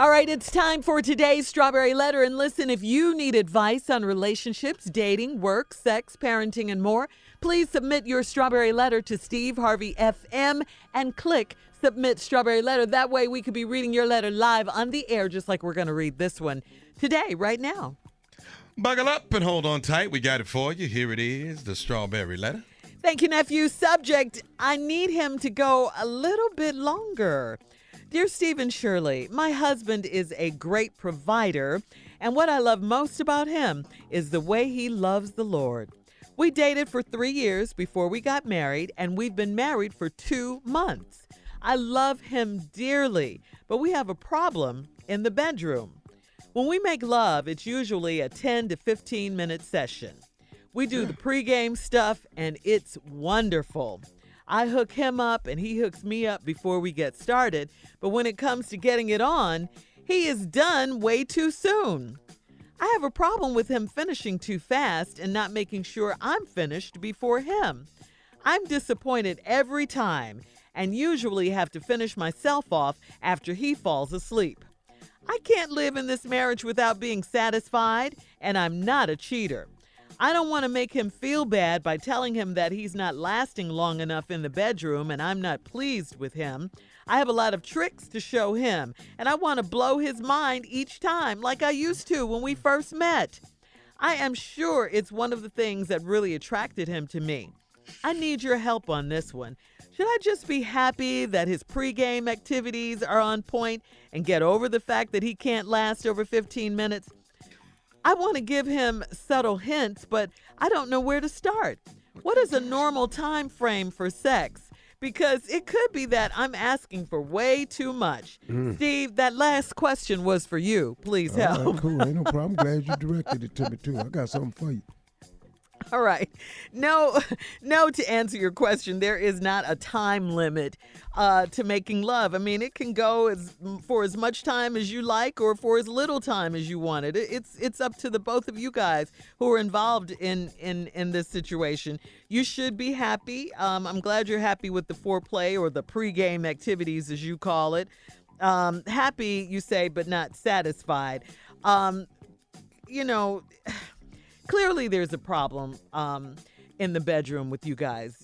All right, it's time for today's Strawberry Letter. And listen, if you need advice on relationships, dating, work, sex, parenting, and more, please submit your Strawberry Letter to Steve Harvey FM and click Submit Strawberry Letter. That way we could be reading your letter live on the air, just like we're going to read this one today, right now. Buckle up and hold on tight. We got it for you. Here it is the Strawberry Letter. Thank you, nephew. Subject I need him to go a little bit longer. Dear Stephen Shirley, my husband is a great provider, and what I love most about him is the way he loves the Lord. We dated for three years before we got married, and we've been married for two months. I love him dearly, but we have a problem in the bedroom. When we make love, it's usually a 10 to 15 minute session. We do the pregame stuff, and it's wonderful. I hook him up and he hooks me up before we get started. But when it comes to getting it on, he is done way too soon. I have a problem with him finishing too fast and not making sure I'm finished before him. I'm disappointed every time and usually have to finish myself off after he falls asleep. I can't live in this marriage without being satisfied, and I'm not a cheater. I don't want to make him feel bad by telling him that he's not lasting long enough in the bedroom and I'm not pleased with him. I have a lot of tricks to show him, and I want to blow his mind each time, like I used to when we first met. I am sure it's one of the things that really attracted him to me. I need your help on this one. Should I just be happy that his pregame activities are on point and get over the fact that he can't last over 15 minutes? I want to give him subtle hints, but I don't know where to start. What is a normal time frame for sex? Because it could be that I'm asking for way too much. Mm. Steve, that last question was for you. Please All help. right, cool. Ain't no problem. I'm glad you directed it to me too. I got something for you. All right. No, no, to answer your question, there is not a time limit uh, to making love. I mean, it can go as for as much time as you like or for as little time as you want it. It's it's up to the both of you guys who are involved in in in this situation. You should be happy. Um, I'm glad you're happy with the foreplay or the pregame activities, as you call it. Um, happy, you say, but not satisfied. Um, you know clearly there's a problem um, in the bedroom with you guys.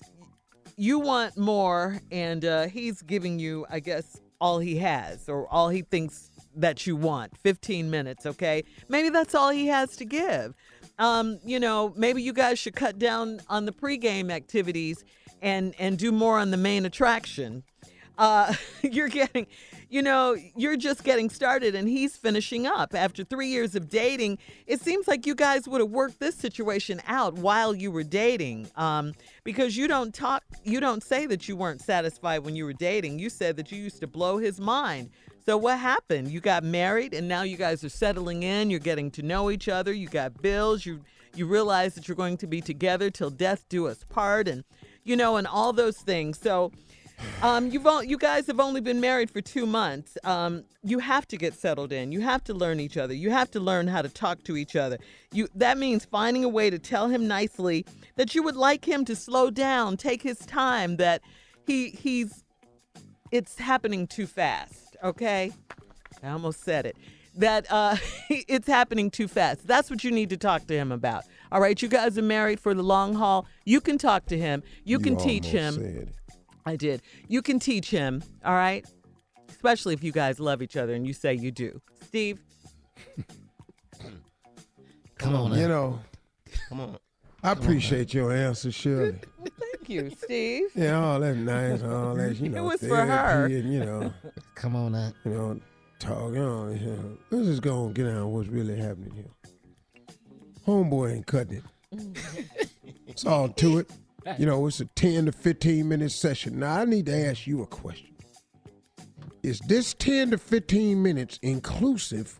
You want more, and uh, he's giving you, I guess, all he has or all he thinks that you want 15 minutes, okay? Maybe that's all he has to give. Um, you know, maybe you guys should cut down on the pregame activities and and do more on the main attraction. Uh, you're getting, you know, you're just getting started and he's finishing up. After three years of dating, it seems like you guys would have worked this situation out while you were dating. Um, because you don't talk, you don't say that you weren't satisfied when you were dating. You said that you used to blow his mind. So what happened? You got married and now you guys are settling in, you're getting to know each other, you got bills, you you realize that you're going to be together till death do us part and you know and all those things. So um, you've all, you guys have only been married for two months. Um, you have to get settled in. You have to learn each other. You have to learn how to talk to each other. You that means finding a way to tell him nicely that you would like him to slow down, take his time. That he he's it's happening too fast. Okay, I almost said it. That uh, it's happening too fast. That's what you need to talk to him about. All right, you guys are married for the long haul. You can talk to him. You, can teach him. Almost said it. I did. You can teach him, all right? Especially if you guys love each other and you say you do. Steve, Come on, You now. know, Come on. I appreciate your answer, Shirley. thank you, Steve. Yeah, all that nice, all that you know, It was for her. and you know, Come on now. you know, talk. on. know, you know. let's just go and get down what's really happening here. Homeboy ain't cutting it. it's all to it. You know, it's a ten to fifteen minute session. Now I need to ask you a question. Is this ten to fifteen minutes inclusive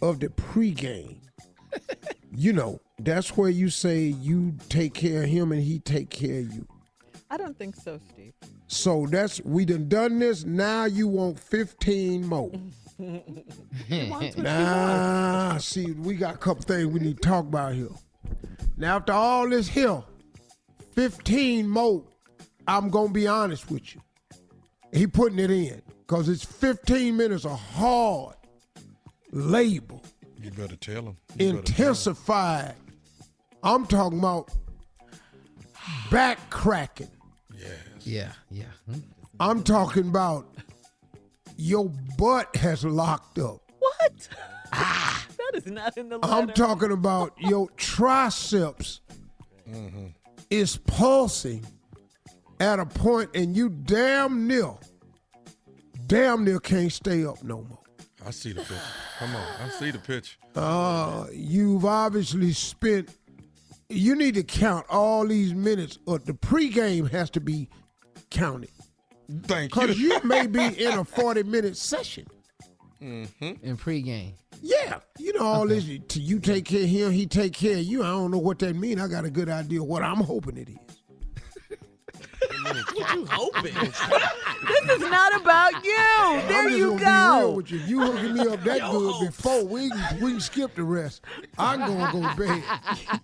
of the pregame? you know, that's where you say you take care of him and he take care of you. I don't think so, Steve. So that's we done done this. Now you want fifteen more. nah, see, we got a couple things we need to talk about here. Now after all this here, fifteen more. I'm gonna be honest with you. He putting it in. Because it's 15 minutes of hard labor, You better tell him. intensified. I'm talking about back cracking. Yes. Yeah, yeah. I'm talking about your butt has locked up. What? Ah. that is not in the letter. I'm talking about your triceps is pulsing at a point and you damn near, damn near can't stay up no more. I see the picture. Come on. I see the picture. Uh, you've obviously spent, you need to count all these minutes, or the pregame has to be counted. Thank you. Because you may be in a 40 minute session. In pregame. Yeah, you know all this. You you take care of him, he take care of you. I don't know what that mean. I got a good idea what I'm hoping it is. What you hoping? this is not about you. I'm There just you gonna Be real go. with you. You hooking me up that good before we can, we can skip the rest. I'm gonna go to bed.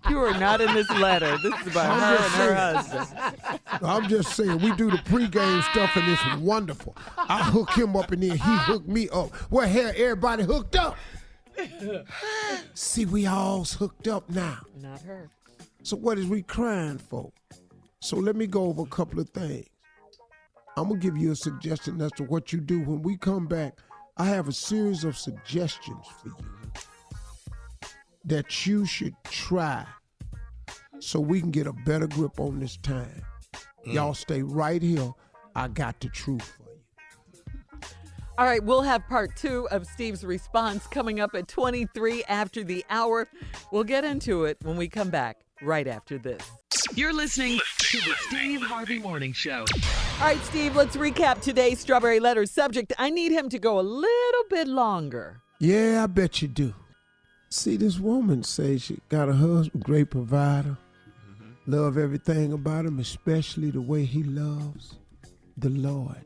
You are not in this letter. This is about her and her husband. I'm just saying we do the pregame stuff and it's wonderful. I hook him up and then he hooked me up. Well, hell, everybody hooked up. See, we all's hooked up now. Not her. So what is we crying for? So let me go over a couple of things. I'm gonna give you a suggestion as to what you do when we come back. I have a series of suggestions for you that you should try so we can get a better grip on this time. Mm. Y'all stay right here. I got the truth for you. All right, we'll have part two of Steve's response coming up at 23 after the hour. We'll get into it when we come back right after this. You're listening to the Steve Harvey Morning Show. All right, Steve, let's recap today's Strawberry Letter subject. I need him to go a little bit longer. Yeah, I bet you do. See, this woman says she got a husband, great provider. Mm-hmm. Love everything about him, especially the way he loves the Lord.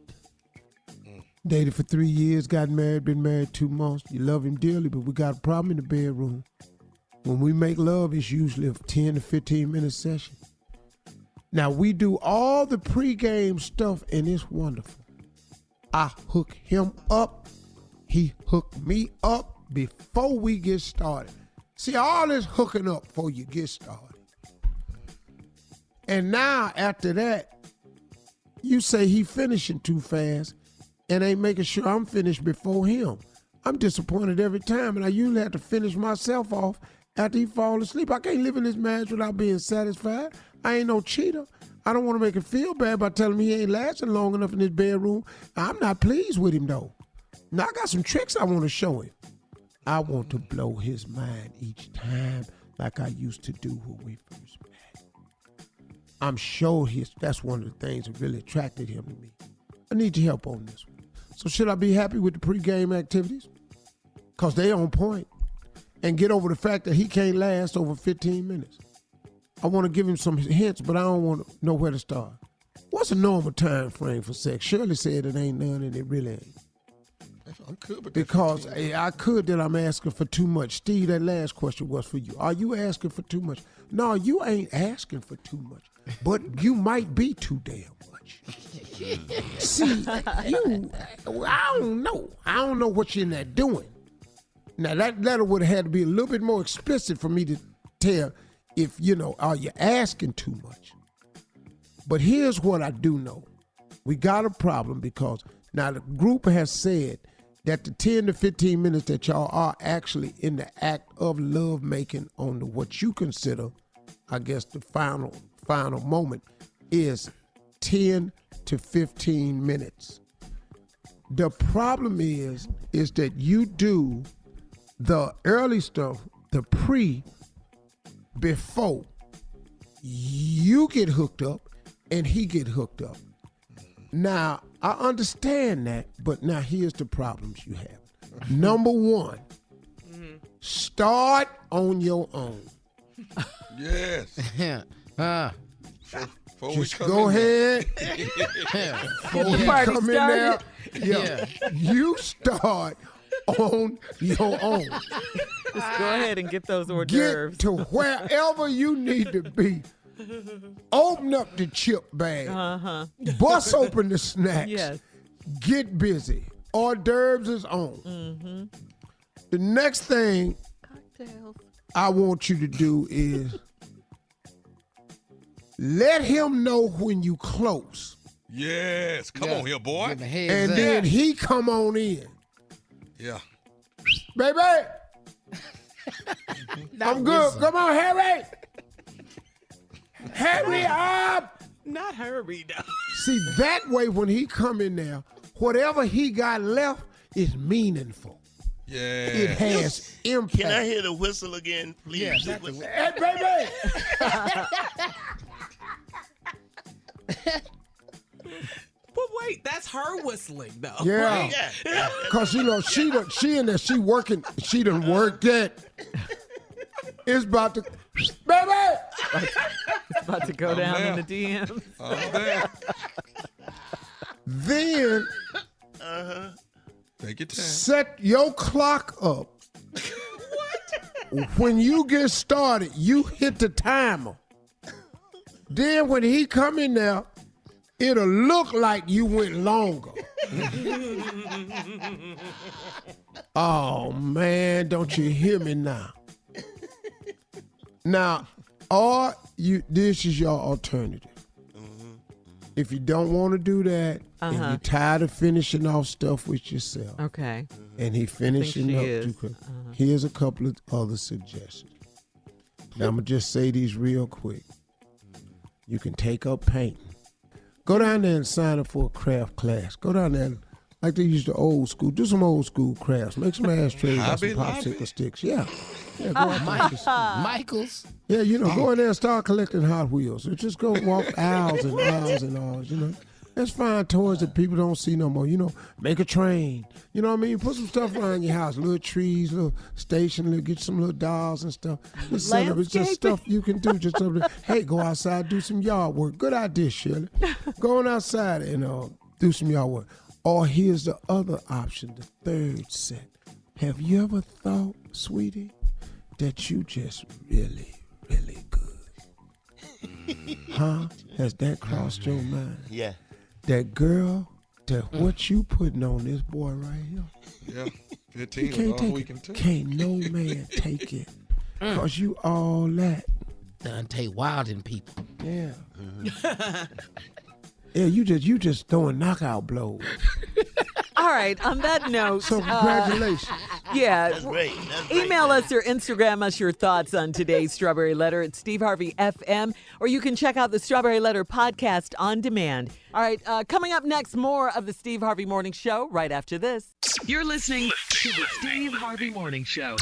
Dated for three years, got married, been married two months. You love him dearly, but we got a problem in the bedroom. When we make love, it's usually a 10 to 15 minute session. Now, we do all the pregame stuff, and it's wonderful. I hook him up. He hooked me up before we get started. See, all this hooking up before you get started. And now, after that, you say he finishing too fast and ain't making sure I'm finished before him. I'm disappointed every time, and I usually have to finish myself off after he fall asleep. I can't live in this marriage without being satisfied. I ain't no cheater. I don't want to make him feel bad by telling me he ain't lasting long enough in this bedroom. I'm not pleased with him though. Now I got some tricks I want to show him. I want to blow his mind each time like I used to do when we first met. I'm sure his that's one of the things that really attracted him to me. I need your help on this one. So should I be happy with the pregame activities? Cause they on point. And get over the fact that he can't last over 15 minutes. I want to give him some hints, but I don't want to know where to start. What's a normal time frame for sex? Shirley said it ain't none, and it really ain't. I'm good, but Because I could that I'm asking for too much. Steve, that last question was for you. Are you asking for too much? No, you ain't asking for too much, but you might be too damn much. See, you, I don't know. I don't know what you're in there doing. Now that letter would have had to be a little bit more explicit for me to tell if you know are you asking too much. But here's what I do know: we got a problem because now the group has said that the 10 to 15 minutes that y'all are actually in the act of love making on the what you consider, I guess, the final final moment is 10 to 15 minutes. The problem is, is that you do the early stuff, the pre, before you get hooked up and he get hooked up. Now, I understand that, but now here's the problems you have. Number one, start on your own. Yes. Yeah. Ah. Before we Just come go in ahead. Yeah. Before the we party come in there, started. yeah, you start on your own. Just go ahead and get those hors Get to wherever you need to be. Open up the chip bag. Uh huh. Bust open the snacks. Yes. get busy. Hors d'oeuvres is on. The next thing Cocktails. I want you to do is let him know when you close. Yes. Come Yeah. on here, boy. Give him a heads And up. then he come on in. Yeah. Baby, I'm good. Come on, Harry. Hurry up. Not hurry though. See, that way when he come in there, whatever he got left is meaningful. Yeah. It has impact. Can I hear the whistle again, please? Yeah, The the whistle. Hey, baby. But wait, that's her whistling though. Yeah. Yeah, yeah. Cause you know she done, she in there she working she done worked it. It's about to baby. It's about to go down in the DMs. Oh, man. Then Take your time. set your clock up. When you get started, you hit the timer. Then when he come in there, it'll look like you went longer. oh man, don't you hear me now? Now, or you this is your alternative. If you don't want to do that, Uh-huh. you're tired of finishing off stuff with yourself, Okay. Mm-hmm. and he finishing up. could, Here's a couple of other suggestions. Now I'm gonna just say these real quick. You can take up painting. Go down there and sign up for a craft class. Go down there, and, like they used to old school. Do some old school crafts. Make some ashtrays out some Hobby Lobby. popsicle sticks. Yeah, yeah. Go out there. Just- Michaels. yeah, you know, go in there and start collecting Hot Wheels. Or just go walk aisles and aisles and aisles, you know. Let's find toys that people don't see no more. You know, make a train. You know what I mean? Put some stuff around your house. Little trees, little station, little, get some little dolls and stuff. Just set up. It's just stuff you can do. Just up there. Hey, go outside, do some yard work. Good idea, Shirley. Going outside and uh, do some yard work. Or here's the other option, the third set. Have you ever thought, sweetie, that you just really, really good? Mm. huh? Has that crossed your mm. mind? Yeah. That girl, that mm. what you putting on this boy right here? Yeah. He 15 can't was all take we it. can take. Can't no man take it. Cause you all that. Deontay Wilding people. Yeah. yeah, you just you just throwing knockout blows. All right. On that note, So uh, congratulations. yeah. That's great. That's great. Email us or Instagram us your thoughts on today's Strawberry Letter at Steve Harvey FM, or you can check out the Strawberry Letter podcast on demand. All right, uh, coming up next, more of the Steve Harvey Morning Show right after this. You're listening to the Steve Harvey Morning Show.